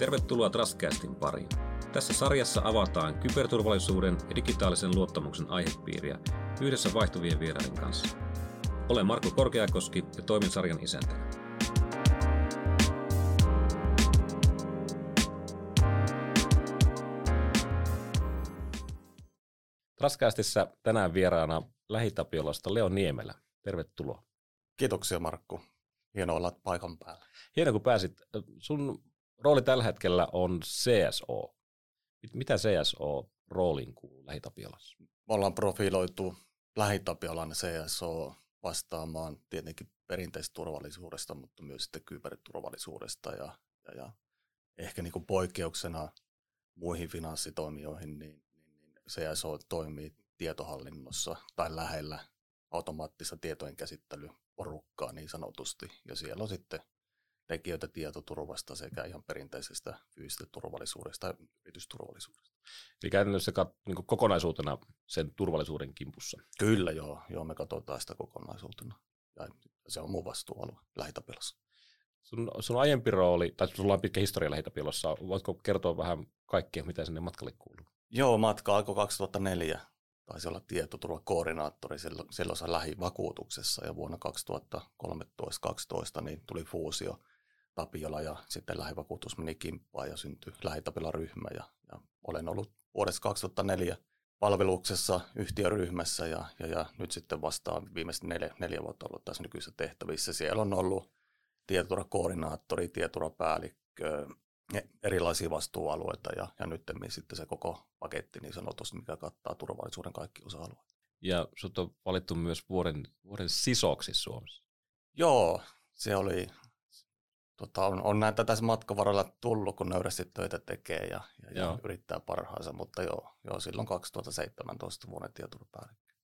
Tervetuloa Trustcastin pariin. Tässä sarjassa avataan kyberturvallisuuden ja digitaalisen luottamuksen aihepiiriä yhdessä vaihtuvien vieraiden kanssa. Olen Marko Korkeakoski ja toimin sarjan isäntänä. Trustcastissa tänään vieraana Lähitapiolasta Leo Niemelä. Tervetuloa. Kiitoksia Markku. Hienoa olla paikan päällä. Hienoa kun pääsit. Sun rooli tällä hetkellä on CSO. Mitä CSO-rooliin kuuluu Lähitapiolassa? Me ollaan profiloitu Lähitapiolan CSO vastaamaan tietenkin perinteisestä turvallisuudesta, mutta myös sitten kyberturvallisuudesta ja, ja, ja ehkä niin kuin poikkeuksena muihin finanssitoimijoihin, niin, niin, niin CSO toimii tietohallinnossa tai lähellä automaattista tietojen käsittelyporukkaa niin sanotusti, ja siellä on sitten tekijöitä tietoturvasta sekä ihan perinteisestä fyysisestä turvallisuudesta ja yritysturvallisuudesta. Eli käytännössä kat, niin kokonaisuutena sen turvallisuuden kimpussa. Kyllä joo, joo me katsotaan sitä kokonaisuutena ja se on mun vastuualue lähitapilassa. Sun, sun aiempi rooli, tai sulla on pitkä historia lähitapilassa, voitko kertoa vähän kaikkea, mitä sinne matkalle kuuluu? Joo, matka alkoi 2004, taisi olla tietoturvakoordinaattori silloin lähivakuutuksessa ja vuonna 2013-2012 niin tuli fuusio Tapiola ja sitten lähivakuutus meni kimppaan ja syntyi lähitapila-ryhmä ja, ja olen ollut vuodesta 2004 palveluksessa yhtiöryhmässä ja, ja, ja nyt sitten vastaan viimeiset neljä, neljä vuotta ollut tässä nykyisissä tehtävissä. Siellä on ollut tietoturvakoordinaattori, tietoturvapäällikkö, erilaisia vastuualueita ja, ja nyt sitten se koko paketti niin sanotusti, mikä kattaa turvallisuuden kaikki osa-alueet. Ja sut on valittu myös vuoden, vuoden sisoksi Suomessa. Joo, se oli, tota, on, on näitä tässä matkan varrella tullut, kun nöyrästi töitä tekee ja, ja, ja yrittää parhaansa, mutta joo, joo silloin 2017 vuoden tietoturvapäällikkö.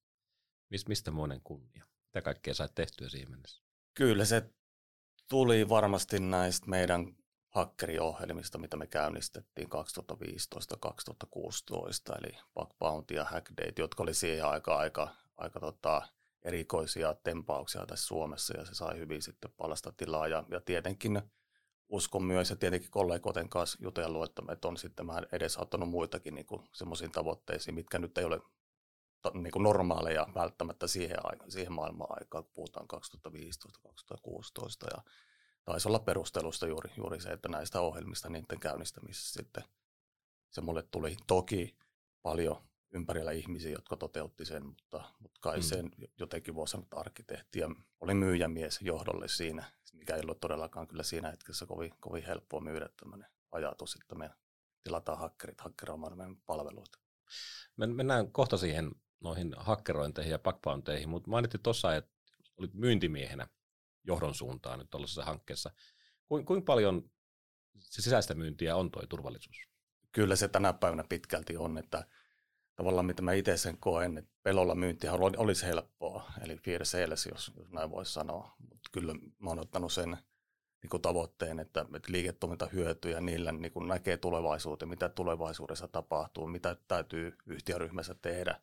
Mist, mistä monen kunnia? Mitä kaikkea sait tehtyä siihen mennessä? Kyllä se tuli varmasti näistä meidän hakkeriohjelmista, mitä me käynnistettiin 2015-2016, eli Bug Bounty ja Hackdate, jotka oli siihen aika, aika, aika tota, erikoisia tempauksia tässä Suomessa, ja se sai hyvin sitten palasta tilaa, ja, ja tietenkin uskon myös, ja tietenkin kollegoiden kanssa jutellut, että, että on sitten mä edesauttanut muitakin niin semmoisiin tavoitteisiin, mitkä nyt ei ole niin kuin normaaleja välttämättä siihen, aika, siihen maailman aikaan, kun puhutaan 2015-2016, ja taisi olla perustelusta juuri, juuri se, että näistä ohjelmista niiden käynnistämisessä sitten se mulle tuli. Toki paljon ympärillä ihmisiä, jotka toteutti sen, mutta, mutta kai mm. sen jotenkin voi sanoa, että arkkitehti ja oli myyjämies johdolle siinä, mikä ei ollut todellakaan kyllä siinä hetkessä kovin, kovin helppoa myydä tämmöinen ajatus, että me tilataan hakkerit hakkeroimaan meidän palveluita. Mennään kohta siihen noihin hakkerointeihin ja backbounteihin, mutta mainittiin tuossa, että olit myyntimiehenä johdon suuntaan nyt tuollaisessa hankkeessa. Kuinka paljon se sisäistä myyntiä on tuo turvallisuus? Kyllä se tänä päivänä pitkälti on, että tavallaan mitä mä itse sen koen, että pelolla myyntihän olisi helppoa, eli fear sales, jos, jos näin voisi sanoa. Mutta kyllä mä oon ottanut sen niin kuin tavoitteen, että, että ja niillä niin kuin näkee tulevaisuuteen, mitä tulevaisuudessa tapahtuu, mitä täytyy yhtiöryhmässä tehdä,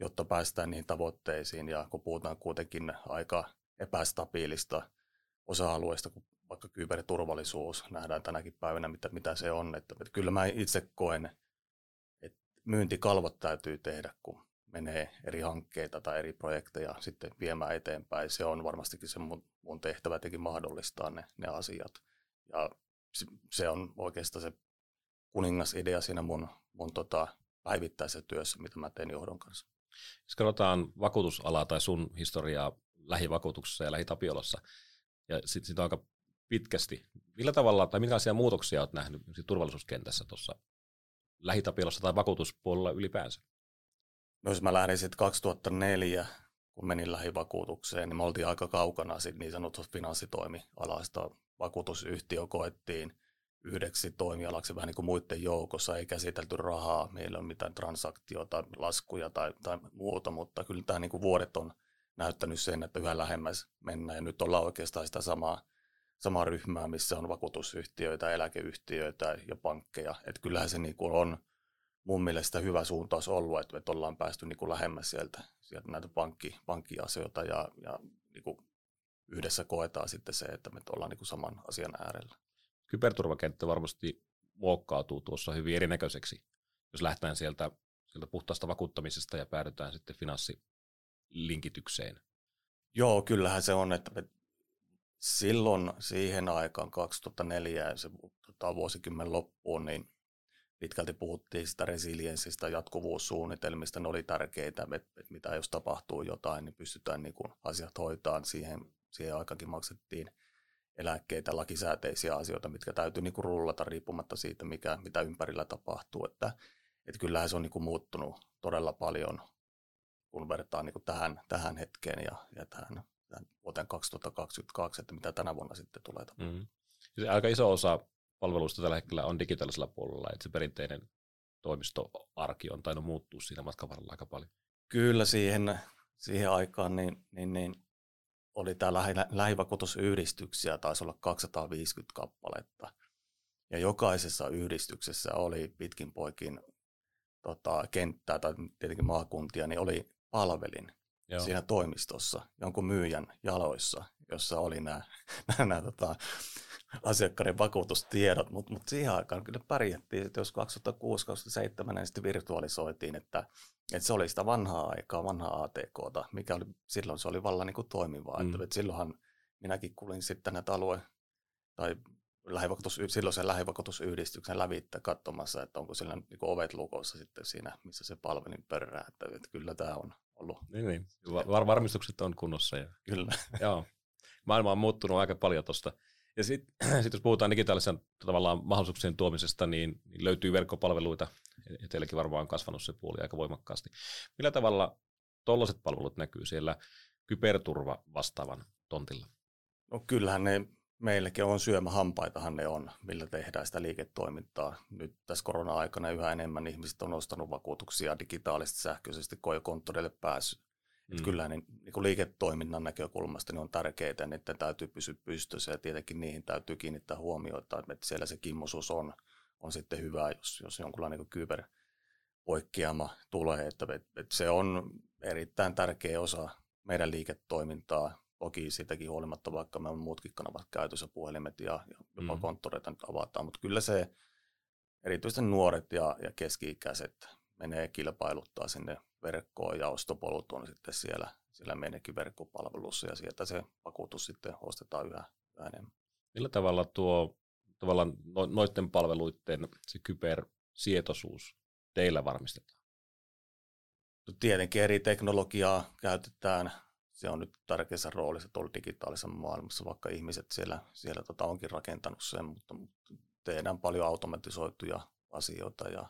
jotta päästään niihin tavoitteisiin. Ja kun puhutaan kuitenkin aika epästabiilista osa-alueista, kuin vaikka kyberturvallisuus, nähdään tänäkin päivänä, mitä, mitä se on. Että, että kyllä mä itse koen, myyntikalvot täytyy tehdä, kun menee eri hankkeita tai eri projekteja sitten viemään eteenpäin. Se on varmastikin se mun, mun tehtävä tekin mahdollistaa ne, ne asiat. Ja se on oikeastaan se kuningasidea siinä mun, mun tota, päivittäisessä työssä, mitä mä teen johdon kanssa. Jos katsotaan vakuutusalaa tai sun historiaa lähivakuutuksessa ja lähitapiolassa, ja sitten sit aika pitkästi. Millä tavalla tai minkälaisia muutoksia olet nähnyt turvallisuuskentässä tuossa lähitapiolassa tai vakuutuspuolella ylipäänsä? No jos mä lähdin sitten 2004, kun menin lähivakuutukseen, niin me oltiin aika kaukana sit niin sanotusta finanssitoimialasta. Vakuutusyhtiö koettiin yhdeksi toimialaksi vähän niin kuin muiden joukossa, ei käsitelty rahaa, meillä on mitään transaktioita, laskuja tai, tai muuta, mutta kyllä tämä niin kuin vuodet on näyttänyt sen, että yhä lähemmäs mennään ja nyt ollaan oikeastaan sitä samaa, samaa ryhmää, missä on vakuutusyhtiöitä, eläkeyhtiöitä ja pankkeja. Että kyllähän se niin kuin on mun mielestä hyvä suuntaus ollut, että, että ollaan päästy niin kuin lähemmäs sieltä, sieltä näitä pankki, pankkiasioita ja, ja niin kuin yhdessä koetaan sitten se, että me ollaan niin kuin saman asian äärellä. Kyberturvakenttä varmasti muokkautuu tuossa hyvin erinäköiseksi, jos lähdetään sieltä, sieltä puhtaasta vakuuttamisesta ja päädytään sitten finanssilinkitykseen. Joo, kyllähän se on, että silloin siihen aikaan 2004 ja se tota, vuosikymmen loppuun, niin pitkälti puhuttiin sitä resilienssistä, jatkuvuussuunnitelmista, ne oli tärkeitä, että, että mitä jos tapahtuu jotain, niin pystytään niin kuin asiat hoitaan. Siihen, siihen aikakin maksettiin eläkkeitä, lakisääteisiä asioita, mitkä täytyy niin kuin rullata riippumatta siitä, mikä, mitä ympärillä tapahtuu. Että, että kyllähän se on niin kuin muuttunut todella paljon, kun vertaa niin kuin tähän, tähän hetkeen ja, ja tähän vuoteen 2022, että mitä tänä vuonna sitten tulee tapahtumaan. Mm. Aika iso osa palveluista tällä hetkellä on digitaalisella puolella, että se perinteinen toimistoarki on tainnut muuttua siinä matkan varrella aika paljon. Kyllä siihen, siihen aikaan niin, niin, niin oli tämä lähi, lähivakuutusyhdistyksiä, taisi olla 250 kappaletta. Ja jokaisessa yhdistyksessä oli pitkin poikin tota, kenttää tai tietenkin maakuntia, niin oli palvelin Joo. siinä toimistossa jonkun myyjän jaloissa, jossa oli nämä, nämä, tota, asiakkaiden vakuutustiedot, mutta mut siihen aikaan kyllä pärjättiin, että jos 2006-2007 niin sitten virtualisoitiin, että, että se oli sitä vanhaa aikaa, vanhaa ATKta, mikä oli, silloin se oli vallan niin kuin toimivaa. Mm. Että, että silloinhan minäkin kuulin sitten näitä alue- tai lähivakuutus, silloisen lähivakuutusyhdistyksen lävittä katsomassa, että onko siellä niin ovet lukossa sitten siinä, missä se palvelin pörrää, että, että kyllä tämä on ollut. Niin, niin. Var- varmistukset on kunnossa. Ja... Kyllä. Joo. Maailma on muuttunut aika paljon tuosta ja sitten sit jos puhutaan digitaalisen tavallaan mahdollisuuksien tuomisesta, niin, niin löytyy verkkopalveluita, ja teilläkin varmaan on kasvanut se puoli aika voimakkaasti. Millä tavalla tuollaiset palvelut näkyy siellä kyberturva vastaavan tontilla? No kyllähän ne meillekin on syömähampaitahan ne on, millä tehdään sitä liiketoimintaa. Nyt tässä korona-aikana yhä enemmän ihmiset on ostanut vakuutuksia digitaalisesti sähköisesti konttoreille pääsy, Mm. kyllä niin, niin kuin liiketoiminnan näkökulmasta niin on tärkeää, että täytyy pysyä pystyssä ja tietenkin niihin täytyy kiinnittää huomiota, että siellä se kimmosuus on, on sitten hyvä, jos, jos jonkunlainen niin kyber poikkeama tulee, että, että se on erittäin tärkeä osa meidän liiketoimintaa. Toki siitäkin huolimatta, vaikka me on muutkin kanavat käytössä, puhelimet ja, ja jopa mm. konttoreita nyt avataan, mutta kyllä se erityisesti nuoret ja, ja keski-ikäiset menee kilpailuttaa sinne verkkoon ja ostopolut on sitten siellä, siellä meidänkin verkkopalvelussa ja sieltä se vakuutus sitten ostetaan yhä, yhä enemmän. Millä tavalla tuo tavallaan no, noiden palveluiden se kybersietoisuus teillä varmistetaan? No, tietenkin eri teknologiaa käytetään. Se on nyt tärkeässä roolissa tuolla digitaalisessa maailmassa, vaikka ihmiset siellä, siellä tota onkin rakentanut sen, mutta tehdään paljon automatisoituja asioita ja,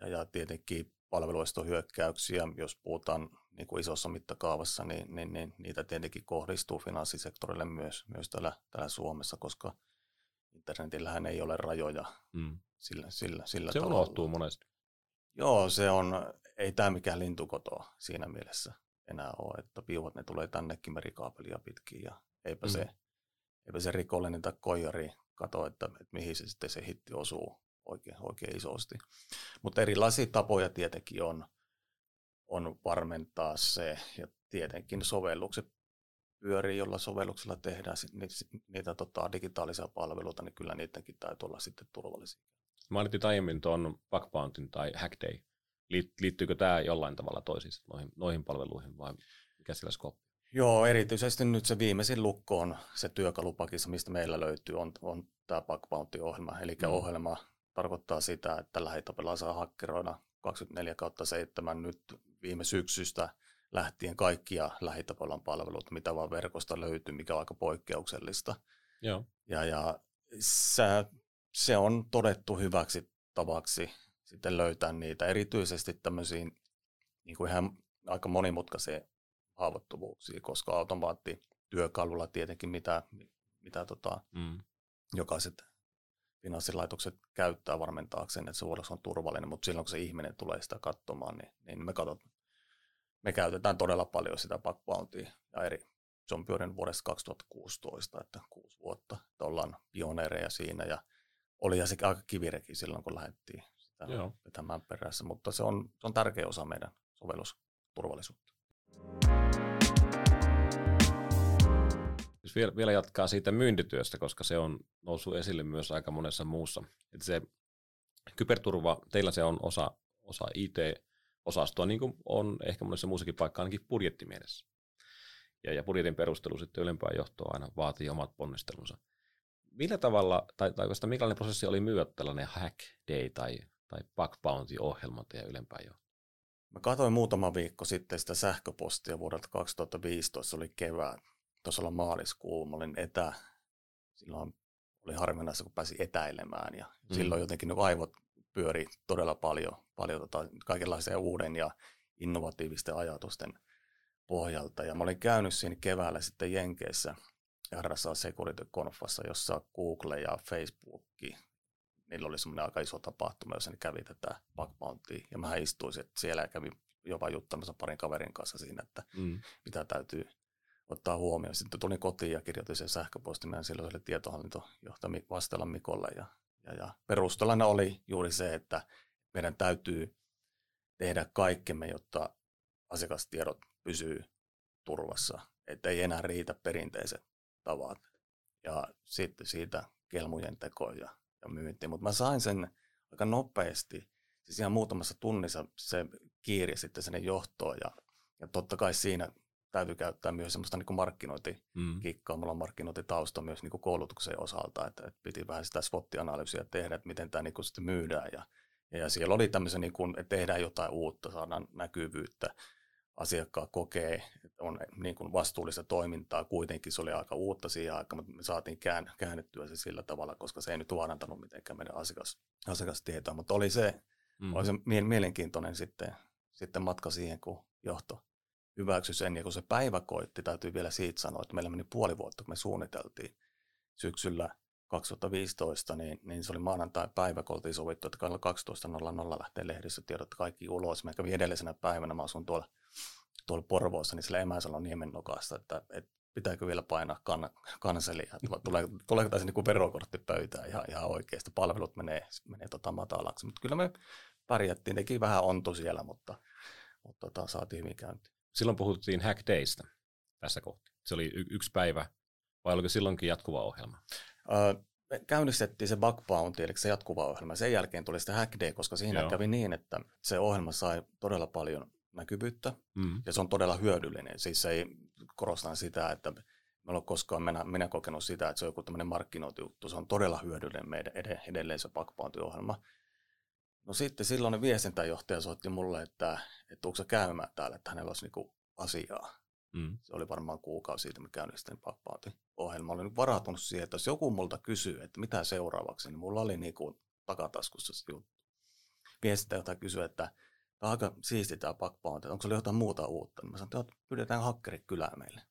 ja, ja tietenkin palveluistohyökkäyksiä, jos puhutaan niin kuin isossa mittakaavassa, niin, niin, niin niitä tietenkin kohdistuu finanssisektorille myös, myös täällä, täällä Suomessa, koska internetillähän ei ole rajoja mm. sillä, sillä, sillä Se tavalla. unohtuu monesti. Joo, se on, ei tämä mikään lintukoto siinä mielessä enää ole, että piuhat ne tulee tännekin merikaapelia pitkin ja eipä, mm. se, eipä se rikollinen tai koijari kato, että, että mihin se sitten se hitti osuu oikein, oikein isosti. Mutta erilaisia tapoja tietenkin on, on varmentaa se, ja tietenkin sovellukset pyörii, jolla sovelluksella tehdään niitä, niitä tota, digitaalisia palveluita, niin kyllä niidenkin täytyy olla sitten turvallisia. Mainittiin aiemmin tuon bug bountin tai hack day. Liittyykö tämä jollain tavalla toisiinsa noihin, noihin palveluihin vai mikä sillä skooppi? Joo, erityisesti nyt se viimeisin lukko on se työkalupakissa, mistä meillä löytyy, on, on tämä bug bounty-ohjelma. Eli mm. ohjelma, tarkoittaa sitä, että lähitapella saa hakkeroida 24 kautta 7 nyt viime syksystä lähtien kaikkia lähitapalan palvelut, mitä vaan verkosta löytyy, mikä on aika poikkeuksellista. Joo. Ja, ja se, se on todettu hyväksi tavaksi sitten löytää niitä, erityisesti tämmöisiin niin kuin ihan aika monimutkaisia haavoittuvuuksia, koska automaattityökalulla tietenkin mitä, mitä tota, mm. jokaiset finanssilaitokset käyttää varmentaakseen, että se vuodossa on turvallinen, mutta silloin kun se ihminen tulee sitä katsomaan, niin, niin me, katsot, me käytetään todella paljon sitä bug ja eri. Se on pyörinyt vuodesta 2016, että kuusi vuotta, että ollaan pioneereja siinä ja oli ja se aika kivireki silloin, kun lähdettiin sitä Joo. vetämään perässä, mutta se on, se on tärkeä osa meidän sovellusturvallisuutta. Jos vielä, vielä jatkaa siitä myyntityöstä, koska se on noussut esille myös aika monessa muussa. Että se kyberturva, teillä se on osa, osa IT-osastoa, niin kuin on ehkä monessa muussakin paikkaa ainakin budjettimielessä. Ja, ja budjetin perustelu sitten ylempää johtoa aina vaatii omat ponnistelunsa. Millä tavalla, tai, tai oikeastaan minkälainen prosessi oli myyä tällainen hack day tai, tai bug bounty-ohjelma teidän ylempään johtoon? Mä katsoin muutama viikko sitten sitä sähköpostia vuodelta 2015, se oli kevään, tuossa olla maaliskuu, mä olin etä, silloin oli harvinaista, kun pääsi etäilemään ja mm. silloin jotenkin ne aivot pyöri todella paljon, paljon tota, kaikenlaisia uuden ja innovatiivisten ajatusten pohjalta. Ja mä olin käynyt siinä keväällä sitten Jenkeissä RSA Security Confassa, jossa Google ja Facebook, niillä oli semmoinen aika iso tapahtuma, jossa ne kävi tätä bug Ja mä istuin siellä ja kävin jopa juttamassa parin kaverin kanssa siinä, että mm. mitä täytyy ottaa huomioon. Sitten tulin kotiin ja kirjoitin sen sähköpostin meidän silloiselle tietohallintojohtaja Vastella Mikolle. Ja, ja, ja perustelana oli juuri se, että meidän täytyy tehdä kaikkemme, jotta asiakastiedot pysyy turvassa. Että ei enää riitä perinteiset tavat. Ja sitten siitä kelmujen teko ja, ja myynti. Mutta mä sain sen aika nopeasti. Siis ihan muutamassa tunnissa se kiiri sitten sinne johtoon. Ja, ja totta kai siinä täytyy käyttää myös semmoista niin markkinointikikkaa. Mm. Mulla on markkinointitausta myös niin koulutuksen osalta, että, että piti vähän sitä SWOT-analyysiä tehdä, että miten tämä niin sitten myydään. Ja, ja siellä oli tämmöisen, niin kuin, että tehdään jotain uutta, saadaan näkyvyyttä, asiakkaat kokee, että on niin kuin vastuullista toimintaa. Kuitenkin se oli aika uutta siihen aikaan, mutta me saatiin kään, käännettyä se sillä tavalla, koska se ei nyt vaarantanut mitenkään meidän asiakas, asiakastietoa. Mutta oli se, mm. oli se mielenkiintoinen sitten, sitten matka siihen, kun johto hyväksy sen. Ja kun se päivä koitti, täytyy vielä siitä sanoa, että meillä meni puoli vuotta, kun me suunniteltiin syksyllä 2015, niin, niin se oli maanantai-päivä, kun oltiin sovittu, että 12.00 lähtee lehdistötiedot kaikki ulos. Mä kävin edellisenä päivänä, mä asun tuolla, tuolla Porvoossa, niin sillä Emäsalon niemen nokasta, että, että pitääkö vielä painaa kan, kanselia, että tulee, tuleeko tässä niin verokortti pöytään ihan, ihan oikeasti, palvelut menee, menee tota matalaksi, mutta kyllä me pärjättiin, teki vähän ontu siellä, mutta, mutta tota, saatiin hyvin käyntiin silloin puhuttiin Hack Daysta tässä kohtaa. Se oli y- yksi päivä, vai oliko silloinkin jatkuva ohjelma? Öö, me käynnistettiin se Bug Bounty, eli se jatkuva ohjelma. Sen jälkeen tuli sitten Hack Day, koska siinä Joo. kävi niin, että se ohjelma sai todella paljon näkyvyyttä, mm. ja se on todella hyödyllinen. Siis se ei korostan sitä, että me ole koskaan minä, minä kokenut sitä, että se on joku tämmöinen markkinointijuttu. Se on todella hyödyllinen meidän edelleen se Bug Bounty-ohjelma. No sitten silloin viestintäjohtaja soitti mulle, että, että tuutko käymään täällä, että hänellä olisi niinku asiaa. Mm. Se oli varmaan kuukausi siitä, mä käynnistin pappaatin ohjelma. Olin varautunut siihen, että jos joku multa kysyy, että mitä seuraavaksi, niin mulla oli niinku takataskussa se juttu. Viestintäjohtaja kysyi, että tämä on aika siisti tämä että onko se jotain muuta uutta? Niin mä sanoin, että pyydetään hakkerit kylään meille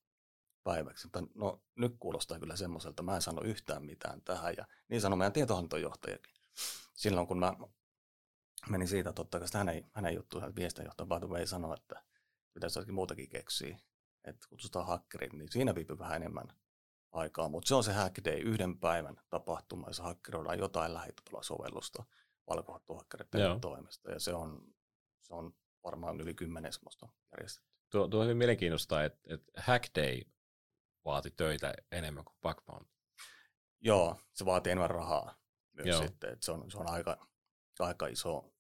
päiväksi. Mutta no nyt kuulostaa kyllä semmoiselta, mä en sano yhtään mitään tähän. Ja niin sanoi meidän tietohallintojohtajakin. Silloin kun mä meni siitä totta kai hänen, hänen juttuun, että viestinjohtaja by the way sanoi, että pitäisi jotakin muutakin keksiä, että kutsutaan hakkerit, niin siinä viipyy vähän enemmän aikaa, mutta se on se Hack Day, yhden päivän tapahtuma, jossa hakkeroidaan jotain sovellusta valkohattuhakkereiden toimesta, ja se on, se on varmaan yli kymmenen semmoista järjestetty. Tuo, tuo on hyvin mielenkiintoista, että, että Hack Day vaati töitä enemmän kuin Bugbound. Joo, se vaatii enemmän rahaa myös Joo. sitten, että se on, se on aika, aika iso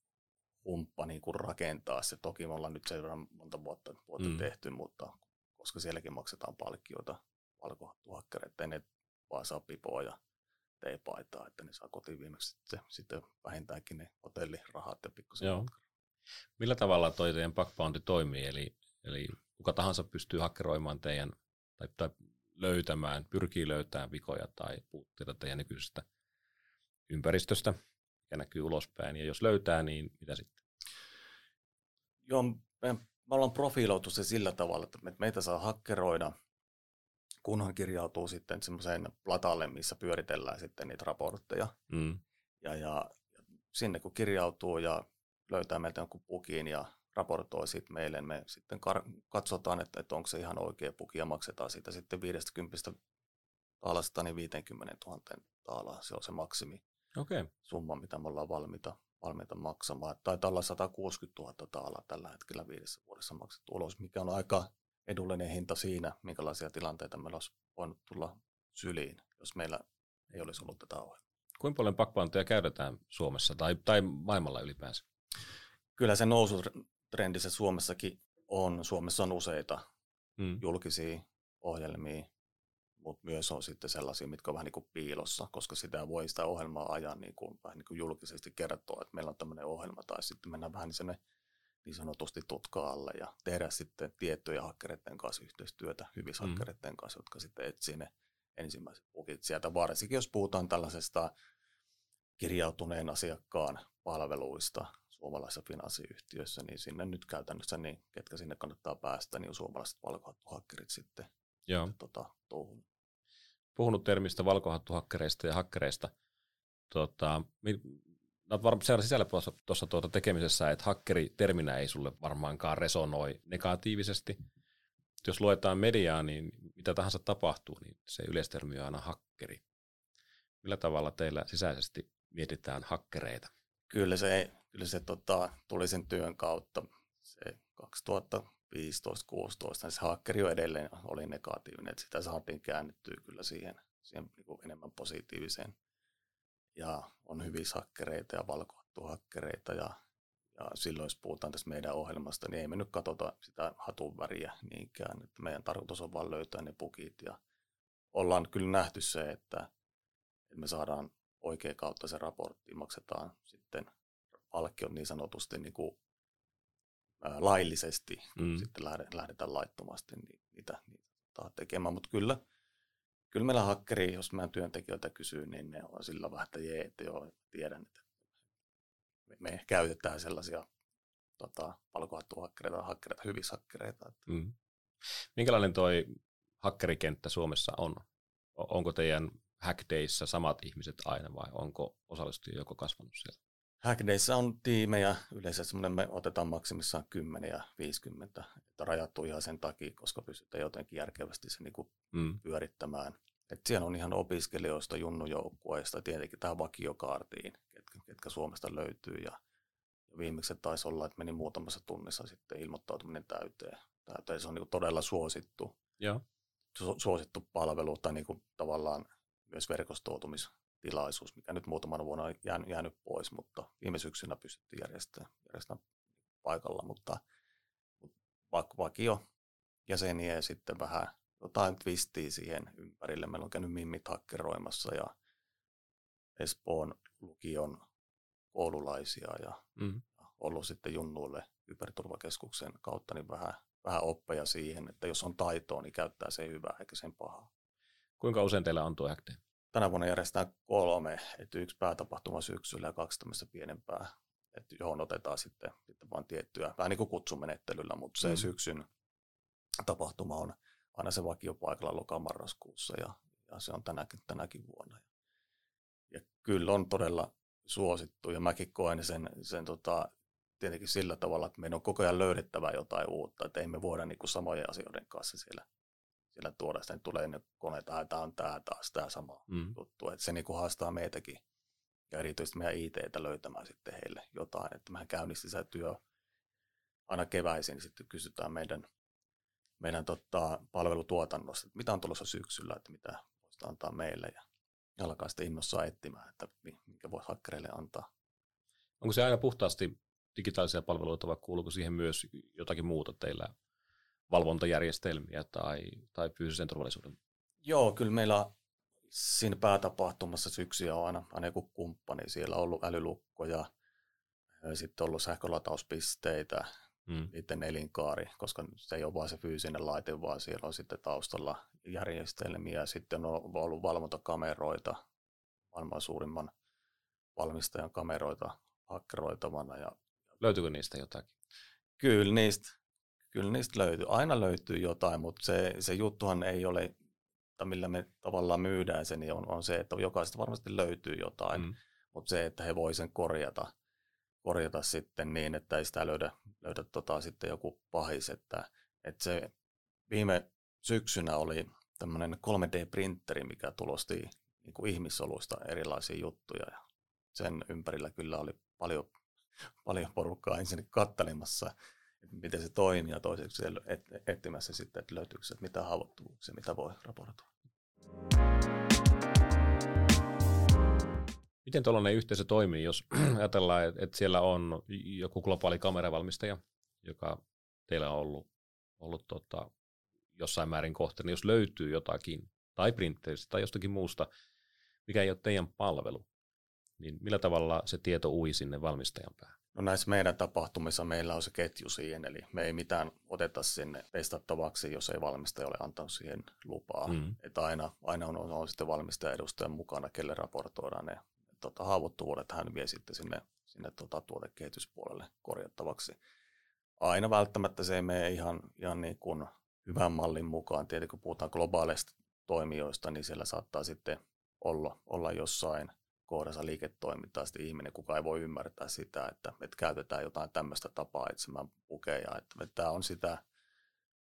humppa niin kuin rakentaa se. Toki me ollaan nyt sen verran monta vuotta, vuotta mm. tehty, mutta koska sielläkin maksetaan palkkioita että ne vaan saa pipoa ja teepaitaa, että ne saa kotiin viimeksi sitten, sitten vähintäänkin ne hotellirahat ja pikkusen Joo. Millä tavalla toi teidän backboundi toimii? Eli, eli kuka tahansa pystyy hakkeroimaan teidän tai, tai löytämään, pyrkii löytämään vikoja tai puutteita teidän nykyisestä ympäristöstä, ja näkyy ulospäin. Ja jos löytää, niin mitä sitten? Joo, me, me ollaan profiloitu se sillä tavalla, että meitä saa hakkeroida, kunhan kirjautuu sitten semmoiseen platalle, missä pyöritellään sitten niitä raportteja. Mm. Ja, ja sinne kun kirjautuu ja löytää meiltä jonkun pukin ja raportoi sitten meille, me sitten katsotaan, että, että onko se ihan oikea puki ja maksetaan siitä sitten 50 taalasta niin 50 000 taalaa. Se on se maksimi okay. summa, mitä me ollaan valmiita, valmiita maksamaan. Taitaa olla 160 000 taalaa tällä hetkellä viidessä vuodessa maksettu ulos, mikä on aika edullinen hinta siinä, minkälaisia tilanteita meillä olisi voinut tulla syliin, jos meillä ei olisi ollut tätä ohjelmaa. Kuinka paljon pakkoantoja käytetään Suomessa tai, tai maailmalla ylipäänsä? Kyllä se nousutrendissä Suomessakin on. Suomessa on useita hmm. julkisia ohjelmia, mutta myös on sitten sellaisia, mitkä on vähän niin kuin piilossa, koska sitä voi sitä ohjelmaa ajaa niin kuin, vähän niin kuin julkisesti kertoa, että meillä on tämmöinen ohjelma, tai sitten mennään vähän sinne niin sanotusti tutka alle ja tehdä sitten tiettyjä hakkereiden kanssa yhteistyötä, hyvissä mm. hakkereiden kanssa, jotka sitten etsii ne ensimmäiset bugit sieltä, varsinkin jos puhutaan tällaisesta kirjautuneen asiakkaan palveluista suomalaisessa finanssiyhtiössä, niin sinne nyt käytännössä, niin ketkä sinne kannattaa päästä, niin on suomalaiset valkohattuhakkerit sitten Joo. Tota, touhun. Puhunut termistä valkohattuhakkereista ja hakkereista. Tota, no varmaan seura sisällä tuossa tuota tekemisessä, että hakkeri terminä ei sulle varmaankaan resonoi negatiivisesti. Jos luetaan mediaa, niin mitä tahansa tapahtuu, niin se yleistermi on aina hakkeri. Millä tavalla teillä sisäisesti mietitään hakkereita? Kyllä se, kyllä se tota, tuli sen työn kautta. Se 2015-2016 se hakkeri jo edelleen oli negatiivinen, että sitä saatiin käännettyä kyllä siihen, siihen niin kuin enemmän positiiviseen. Ja on hyvissä hakkereita ja valkohattuhakkereita ja, ja silloin jos puhutaan tästä meidän ohjelmasta, niin ei me nyt katsota sitä hatun väriä niinkään. Että meidän tarkoitus on vain löytää ne pukit ja ollaan kyllä nähty se, että, että me saadaan oikea kautta se raportti, maksetaan sitten palkkiot niin sanotusti niin kuin, ää, laillisesti, kun mm. sitten lähdetään laittomasti niin niitä, niitä tekemään. Mutta kyllä, kyllä meillä hakkeri, jos meidän työntekijöiltä kysyy, niin ne on sillä vähän, että jee, että joo, tiedän, että me, me käytetään sellaisia tota, palkohattuhakkereita, hakkereita, hyvissä hakkereita. Että. Mm. Minkälainen toi hakkerikenttä Suomessa on? Onko teidän Hackdayssa samat ihmiset aina vai onko osallistujia joko kasvanut siellä? Hackdayssa on tiimejä, yleensä semmoinen me otetaan maksimissaan 10 ja 50, että rajattu ihan sen takia, koska pystytään jotenkin järkevästi se niin mm. pyörittämään. Et siellä on ihan opiskelijoista, junnujoukkueista, tietenkin tähän vakiokaartiin, ketkä, ketkä Suomesta löytyy. Ja, ja viimeksi taisi olla, että meni muutamassa tunnissa sitten ilmoittautuminen täyteen. täyteen. Se on niin todella suosittu, ja. Su, suosittu palvelu tai niin kuin tavallaan myös verkostoutumistilaisuus, mikä nyt muutaman vuonna on jäänyt, jäänyt pois, mutta viime syksynä pystyttiin järjestämään, järjestämään paikalla, mutta, mutta vakio jäseniä ja sitten vähän jotain twistiä siihen ympärille. Meillä on käynyt mimmit hakkeroimassa ja Espoon lukion koululaisia ja mm. ollut sitten junnuille kyberturvakeskuksen kautta niin vähän, vähän oppeja siihen, että jos on taitoa, niin käyttää se hyvää eikä sen pahaa. Kuinka usein teillä on tuo Hackday? Tänä vuonna järjestetään kolme, että yksi päätapahtuma syksyllä ja kaksi tämmöistä pienempää, että johon otetaan sitten, sitten vain tiettyä, vähän niin kuin kutsumenettelyllä, mutta se mm. syksyn tapahtuma on aina se vakiopaikalla lokamarraskuussa ja, ja se on tänäkin, tänäkin vuonna. Ja kyllä on todella suosittu ja mäkin koen sen, sen tota, tietenkin sillä tavalla, että meidän on koko ajan löydettävä jotain uutta, että ei me voida niin kuin samojen asioiden kanssa siellä siellä tuoda sitä, niin tulee ne koneet, että tämä on tämä taas, tämä sama mm. juttu. Että se niin kuin haastaa meitäkin ja erityisesti meidän IT-tä löytämään sitten heille jotain. Että mehän käynnisti se työ aina keväisin, niin sitten kysytään meidän, meidän tota, palvelutuotannosta, että mitä on tulossa syksyllä, että mitä voisi antaa meille ja alkaa sitten innossaan etsimään, että minkä voisi hakkereille antaa. Onko se aina puhtaasti digitaalisia palveluita vai kuuluuko siihen myös jotakin muuta teillä valvontajärjestelmiä tai, tai fyysisen turvallisuuden? Joo, kyllä meillä siinä päätapahtumassa syksyä on aina, aina joku kumppani. Siellä on ollut älylukkoja, sitten ollut sähkölatauspisteitä, hmm. niiden elinkaari, koska se ei ole vain se fyysinen laite, vaan siellä on sitten taustalla järjestelmiä. Sitten on ollut valvontakameroita, maailman suurimman valmistajan kameroita hakkeroitavana. Ja Löytyykö niistä jotakin? Kyllä niistä kyllä niistä löytyy. Aina löytyy jotain, mutta se, se juttuhan ei ole, millä me tavallaan myydään se, niin on, on se, että jokaisesta varmasti löytyy jotain, mm. mutta se, että he voi sen korjata, korjata sitten niin, että ei sitä löydä, löydä tota sitten joku pahis. Että, että se viime syksynä oli tämmöinen 3D-printeri, mikä tulosti niin kuin ihmissoluista erilaisia juttuja. Ja sen ympärillä kyllä oli paljon, paljon porukkaa ensin kattelemassa miten se toimii ja toiseksi et, etsimässä sitten, että löytyykö se, mitä haavoittuvuuksia, mitä voi raportoida. Miten tuollainen yhteisö toimii, jos ajatellaan, että siellä on joku globaali kameravalmistaja, joka teillä on ollut, ollut tota, jossain määrin kohteena, jos löytyy jotakin, tai printteristä tai jostakin muusta, mikä ei ole teidän palvelu, niin millä tavalla se tieto ui sinne valmistajan päähän? No näissä meidän tapahtumissa meillä on se ketju siihen, eli me ei mitään oteta sinne testattavaksi, jos ei valmistaja ole antanut siihen lupaa. Mm. Että aina, aina on, on sitten valmistajan edustajan mukana, kelle raportoidaan ne tota, haavoittuvuudet, hän vie sitten sinne, sinne tota, tuotekehityspuolelle korjattavaksi. Aina välttämättä se ei mene ihan, ihan niin kuin hyvän mallin mukaan. Tietenkin kun puhutaan globaaleista toimijoista, niin siellä saattaa sitten olla, olla jossain – kohdassa liiketoimintaa sitten ihminen, kuka ei voi ymmärtää sitä, että, että käytetään jotain tämmöistä tapaa etsimään pukeja. Että, että tämä on sitä,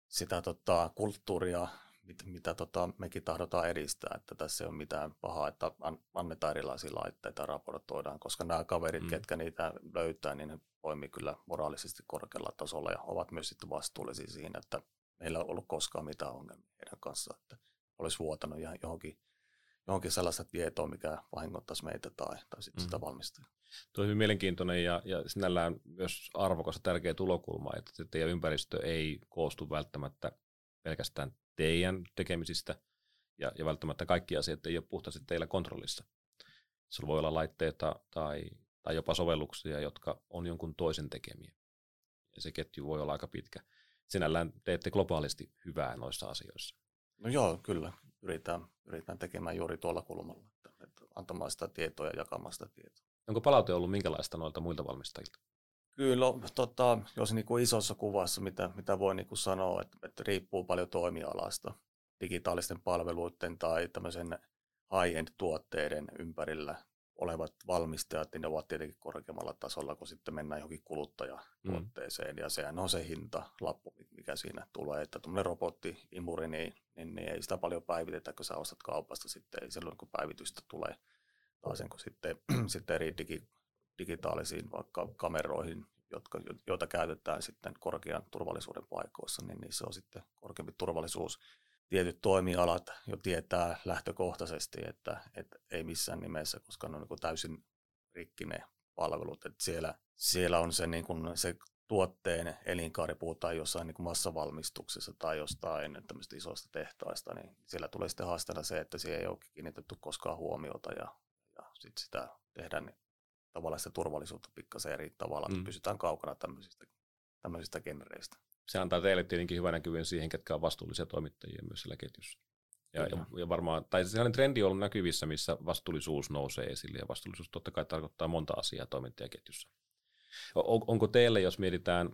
sitä tota, kulttuuria, mit, mitä tota, mekin tahdotaan edistää, että tässä ei ole mitään pahaa, että annetaan erilaisia laitteita raportoidaan, koska nämä kaverit, mm. ketkä niitä löytää, niin ne toimii kyllä moraalisesti korkealla tasolla ja ovat myös sitten vastuullisia siinä, että meillä ei ollut koskaan mitään ongelmia heidän kanssaan, että olisi vuotanut ihan johonkin johonkin sellaista tietoa, mikä vahingoittaisi meitä tai, tai sitten mm. sitä valmistajaa. Tuo on hyvin mielenkiintoinen ja, ja sinällään myös arvokas ja tärkeä tulokulma, että teidän ympäristö ei koostu välttämättä pelkästään teidän tekemisistä ja, ja välttämättä kaikki asiat ei ole puhtaasti teillä kontrollissa. Sulla voi olla laitteita tai, tai jopa sovelluksia, jotka on jonkun toisen tekemiä. Ja se ketju voi olla aika pitkä. Sinällään teette globaalisti hyvää noissa asioissa. No joo, kyllä yritetään, yritetään tekemään juuri tuolla kulmalla, että, että antamaan sitä tietoa ja jakamaan sitä tietoa. Onko palaute ollut minkälaista noilta muilta valmistajilta? Kyllä, tota, jos niin kuin isossa kuvassa, mitä, mitä voi niin kuin sanoa, että, että riippuu paljon toimialasta, digitaalisten palveluiden tai tämmöisen high-end tuotteiden ympärillä olevat valmistajat, niin ne ovat tietenkin korkeammalla tasolla, kun sitten mennään johonkin kuluttajatuotteeseen, mm. ja sehän on se hinta, lappu, mikä siinä tulee, että tuommoinen robotti-imuri, niin, niin, niin, ei sitä paljon päivitetä, kun sä ostat kaupasta sitten, ei silloin kun päivitystä tulee, taas kun sitten, sitten eri digi, digitaalisiin vaikka kameroihin, jotka, joita käytetään sitten korkean turvallisuuden paikoissa, niin niissä on sitten korkeampi turvallisuus tietyt toimialat jo tietää lähtökohtaisesti, että, että ei missään nimessä, koska ne on niin täysin rikki ne palvelut. Että siellä, siellä on se, niin kuin, se tuotteen elinkaari, puhutaan jossain niin kuin massavalmistuksessa tai jostain tämmöistä isosta tehtaista, niin siellä tulee sitten haasteena se, että siihen ei ole kiinnitetty koskaan huomiota ja, ja sit sitä tehdään niin, tavallaan sitä turvallisuutta pikkasen eri tavalla, mm. pysytään kaukana tämmöisistä, tämmöisistä genereistä se antaa teille tietenkin hyvän näkyvyyden siihen, ketkä on vastuullisia toimittajia myös siellä ketjussa. Ja, ja, ja varmaan, tai sellainen trendi on ollut näkyvissä, missä vastuullisuus nousee esille, ja vastuullisuus totta kai tarkoittaa monta asiaa toimittajaketjussa. On, onko teille, jos mietitään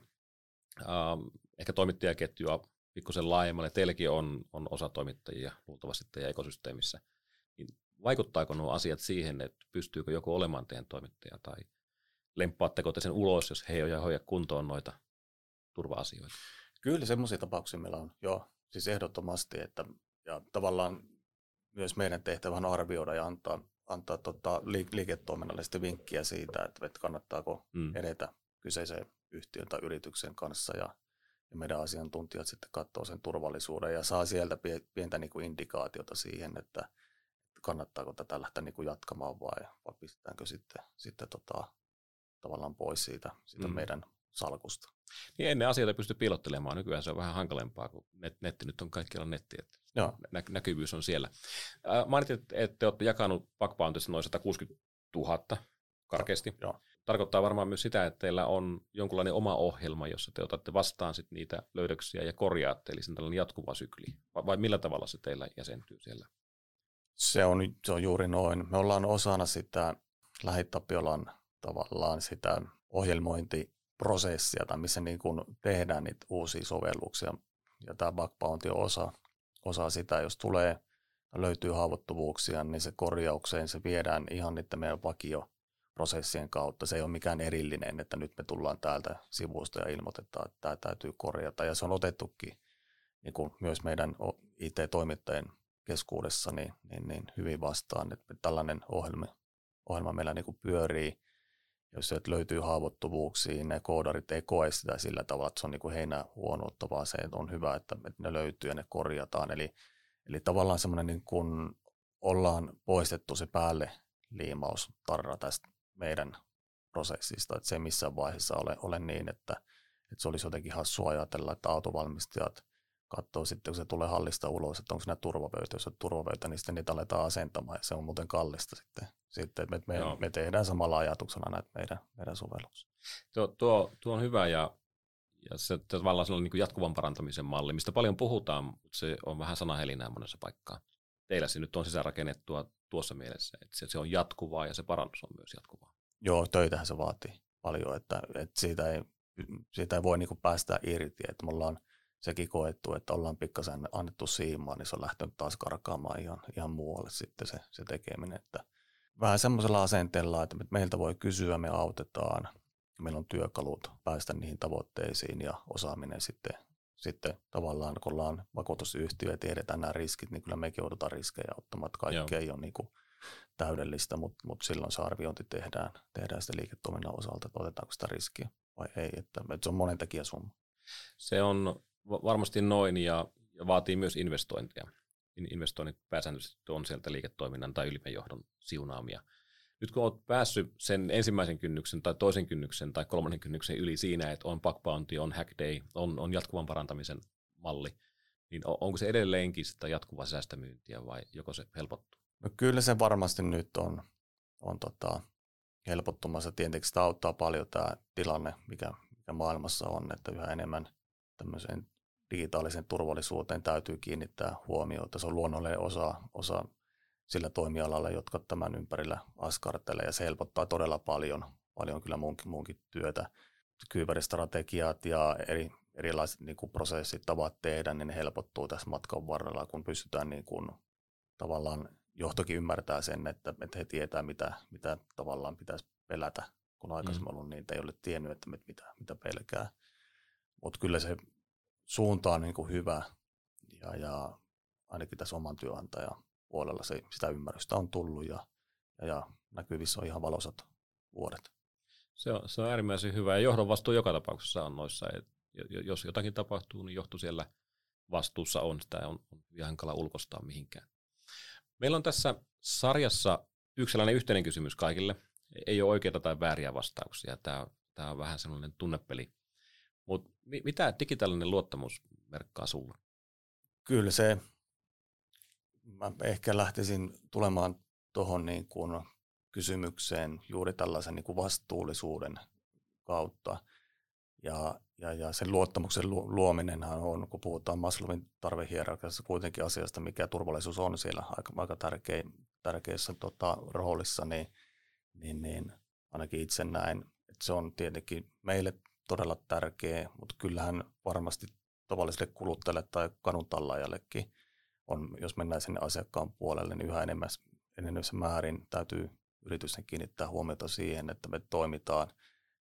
ähm, ehkä toimittajaketjua pikkusen laajemmalle, teilläkin on, on osa toimittajia luultavasti teidän ekosysteemissä, niin vaikuttaako nuo asiat siihen, että pystyykö joku olemaan teidän toimittaja, tai lemppaatteko te sen ulos, jos he ei hoida kuntoon noita turva-asioita? Kyllä semmoisia tapauksia meillä on, joo, siis ehdottomasti, että ja tavallaan myös meidän tehtävä on arvioida ja antaa, antaa tota liiketoiminnallisesti vinkkiä siitä, että, että kannattaako mm. edetä kyseisen yhtiön tai yrityksen kanssa ja, ja meidän asiantuntijat sitten katsoo sen turvallisuuden ja saa sieltä pientä niin kuin indikaatiota siihen, että kannattaako tätä lähteä niin kuin jatkamaan vai, vai pistetäänkö sitten, sitten tota, tavallaan pois siitä, siitä mm. meidän salkusta. Niin ennen asioita pystyy piilottelemaan. Nykyään se on vähän hankalempaa, kun net, netti nyt on kaikkialla netti, että Joo. Nä, näkyvyys on siellä. Äh, mainitsit, että te olette jakanut Backbountyssa noin 160 000 karkeasti. Joo. Tarkoittaa varmaan myös sitä, että teillä on jonkunlainen oma ohjelma, jossa te otatte vastaan sit niitä löydöksiä ja korjaatte, eli sen tällainen jatkuva sykli. Vai, vai millä tavalla se teillä jäsentyy siellä? Se on, se on juuri noin. Me ollaan osana sitä Lähitapiolan tavallaan sitä ohjelmointi prosessia tai missä niin kuin tehdään niitä uusia sovelluksia. Ja tämä bug bounty on osa, osa sitä, jos tulee löytyy haavoittuvuuksia, niin se korjaukseen se viedään ihan niiden meidän vakio prosessien kautta. Se ei ole mikään erillinen, että nyt me tullaan täältä sivusta ja ilmoitetaan, että tämä täytyy korjata. Ja se on otettukin niin kuin myös meidän IT-toimittajien keskuudessa niin, niin, niin hyvin vastaan, että tällainen ohjelma, ohjelma meillä niin kuin pyörii jos sieltä löytyy haavoittuvuuksia, ne koodarit ei koe sitä sillä tavalla, että se on niin heinä huonoutta, vaan se on hyvä, että ne löytyy ja ne korjataan. Eli, eli tavallaan semmoinen niin kuin ollaan poistettu se päälle liimaustarra tästä meidän prosessista, että se missään vaiheessa ole, ole niin, että, että se olisi jotenkin hassua ajatella, että autovalmistajat katsoo sitten, kun se tulee hallista ulos, että onko siinä turvapöytä. Jos on turvapöytä, niin sitten niitä aletaan asentamaan ja se on muuten kallista sitten. sitten me, me, me, tehdään samalla ajatuksena näitä meidän, meidän sovelluksia. Tuo, tuo, tuo on hyvä ja, ja se tavallaan sellainen niin jatkuvan parantamisen malli, mistä paljon puhutaan, mutta se on vähän sanahelinää monessa paikkaa. Teillä se nyt on sisäänrakennettua tuossa mielessä, että se, se on jatkuvaa ja se parannus on myös jatkuvaa. Joo, töitähän se vaatii paljon, että, että siitä, ei, siitä ei voi niin kuin päästä irti, että me ollaan sekin koettu, että ollaan pikkasen annettu siimaa, niin se on lähtenyt taas karkaamaan ihan, ihan muualle sitten se, se tekeminen. Että vähän semmoisella asenteella, että meiltä voi kysyä, me autetaan, meillä on työkalut päästä niihin tavoitteisiin ja osaaminen sitten, sitten tavallaan, kun ollaan vakuutusyhtiö ja tiedetään nämä riskit, niin kyllä mekin joudutaan riskejä ottamaan, että kaikki Joo. ei ole niin kuin täydellistä, mutta, mutta silloin se arviointi tehdään, tehdään sitten liiketoiminnan osalta, että otetaanko sitä riskiä vai ei, että, että se on monen tekijä summa. Se on varmasti noin ja, ja vaatii myös investointeja. Investoinnit pääsääntöisesti on sieltä liiketoiminnan tai ylimmän johdon siunaamia. Nyt kun olet päässyt sen ensimmäisen kynnyksen tai toisen kynnyksen tai kolmannen kynnyksen yli siinä, että on bug bounty, on hack day, on, on jatkuvan parantamisen malli, niin onko se edelleenkin sitä jatkuvaa sisäistä myyntiä vai joko se helpottuu? No kyllä se varmasti nyt on, on tota, helpottumassa. Tietenkin sitä auttaa paljon tämä tilanne, mikä, mikä maailmassa on, että yhä enemmän tämmöiseen digitaalisen turvallisuuteen täytyy kiinnittää huomiota. Se on luonnollinen osa, osa sillä toimialalla, jotka tämän ympärillä askartelee ja se helpottaa todella paljon, paljon kyllä muunkin, muunkin työtä. Kyberistrategiat ja eri, erilaiset niin kuin prosessit, tavat tehdä, niin ne helpottuu tässä matkan varrella, kun pystytään niin kuin, tavallaan johtokin ymmärtää sen, että, että he tietää, mitä, mitä tavallaan pitäisi pelätä, kun aikaisemmin mm. ollut niin, ei ole tiennyt, että mitä, mitä pelkää. Mutta kyllä se suunta on niin kuin hyvä ja, ja ainakin tässä oman työnantajan puolella se, sitä ymmärrystä on tullut ja, ja, ja näkyvissä on ihan valosat vuodet. Se on, se on äärimmäisen hyvä ja johdon vastuu joka tapauksessa on noissa. Et jos jotakin tapahtuu, niin johto siellä vastuussa on. Sitä on, on hyvin hankala ulkostaa mihinkään. Meillä on tässä sarjassa yksi sellainen yhteinen kysymys kaikille. Ei ole oikeita tai vääriä vastauksia. Tämä, tämä on vähän sellainen tunnepeli mutta mitä digitaalinen luottamus merkkaa sulle? Kyllä se, mä ehkä lähtisin tulemaan tuohon niin kuin kysymykseen juuri tällaisen niin kuin vastuullisuuden kautta. Ja, ja, ja sen luottamuksen luominenhan on, kun puhutaan Maslowin tarvehierarkiassa kuitenkin asiasta, mikä turvallisuus on siellä aika, aika tärkeä, tärkeässä tota, roolissa, niin, niin, niin ainakin itse näin, että se on tietenkin meille todella tärkeä, mutta kyllähän varmasti tavalliselle kuluttajalle tai kanuntallajallekin on, jos mennään sinne asiakkaan puolelle, niin yhä enemmän, enemmän määrin täytyy yritysten kiinnittää huomiota siihen, että me toimitaan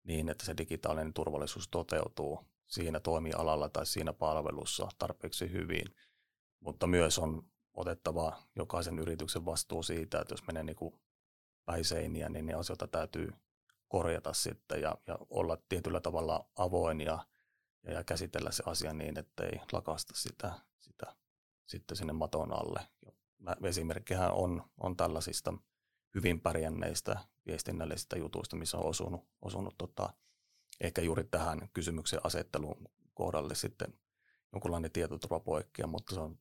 niin, että se digitaalinen turvallisuus toteutuu siinä toimialalla tai siinä palvelussa tarpeeksi hyvin, mutta myös on otettava jokaisen yrityksen vastuu siitä, että jos menee niin kuin päiseiniä, niin ne asioita täytyy korjata sitten ja, ja olla tietyllä tavalla avoin ja, ja, käsitellä se asia niin, että ei lakasta sitä, sitä sitten sinne maton alle. Esimerkkihän on, on tällaisista hyvin pärjänneistä viestinnällisistä jutuista, missä on osunut, osunut tota, ehkä juuri tähän kysymyksen asettelun kohdalle sitten jonkunlainen tietoturvapoikkea, mutta se on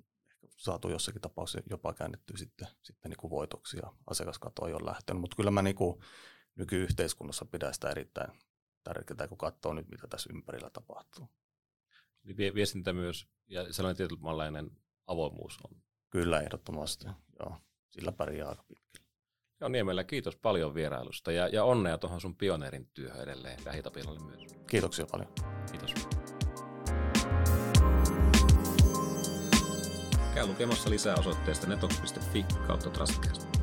saatu jossakin tapauksessa jopa käännetty sitten, sitten niin kuin voitoksi ja asiakaskato ei ole lähtenyt. Mutta kyllä mä niin kuin nykyyhteiskunnassa pidä sitä erittäin tärkeää, kun katsoo nyt, mitä tässä ympärillä tapahtuu. Eli viestintä myös ja sellainen tietynlainen avoimuus on. Kyllä, ehdottomasti. Joo, sillä pärjää aika pitkälle. Joo, Niemelä, kiitos paljon vierailusta ja, ja onnea tuohon sun pioneerin työhön edelleen lähitapilalle myös. Kiitoksia paljon. Kiitos. Käy lukemassa lisää osoitteesta netox.fi kautta trustcast.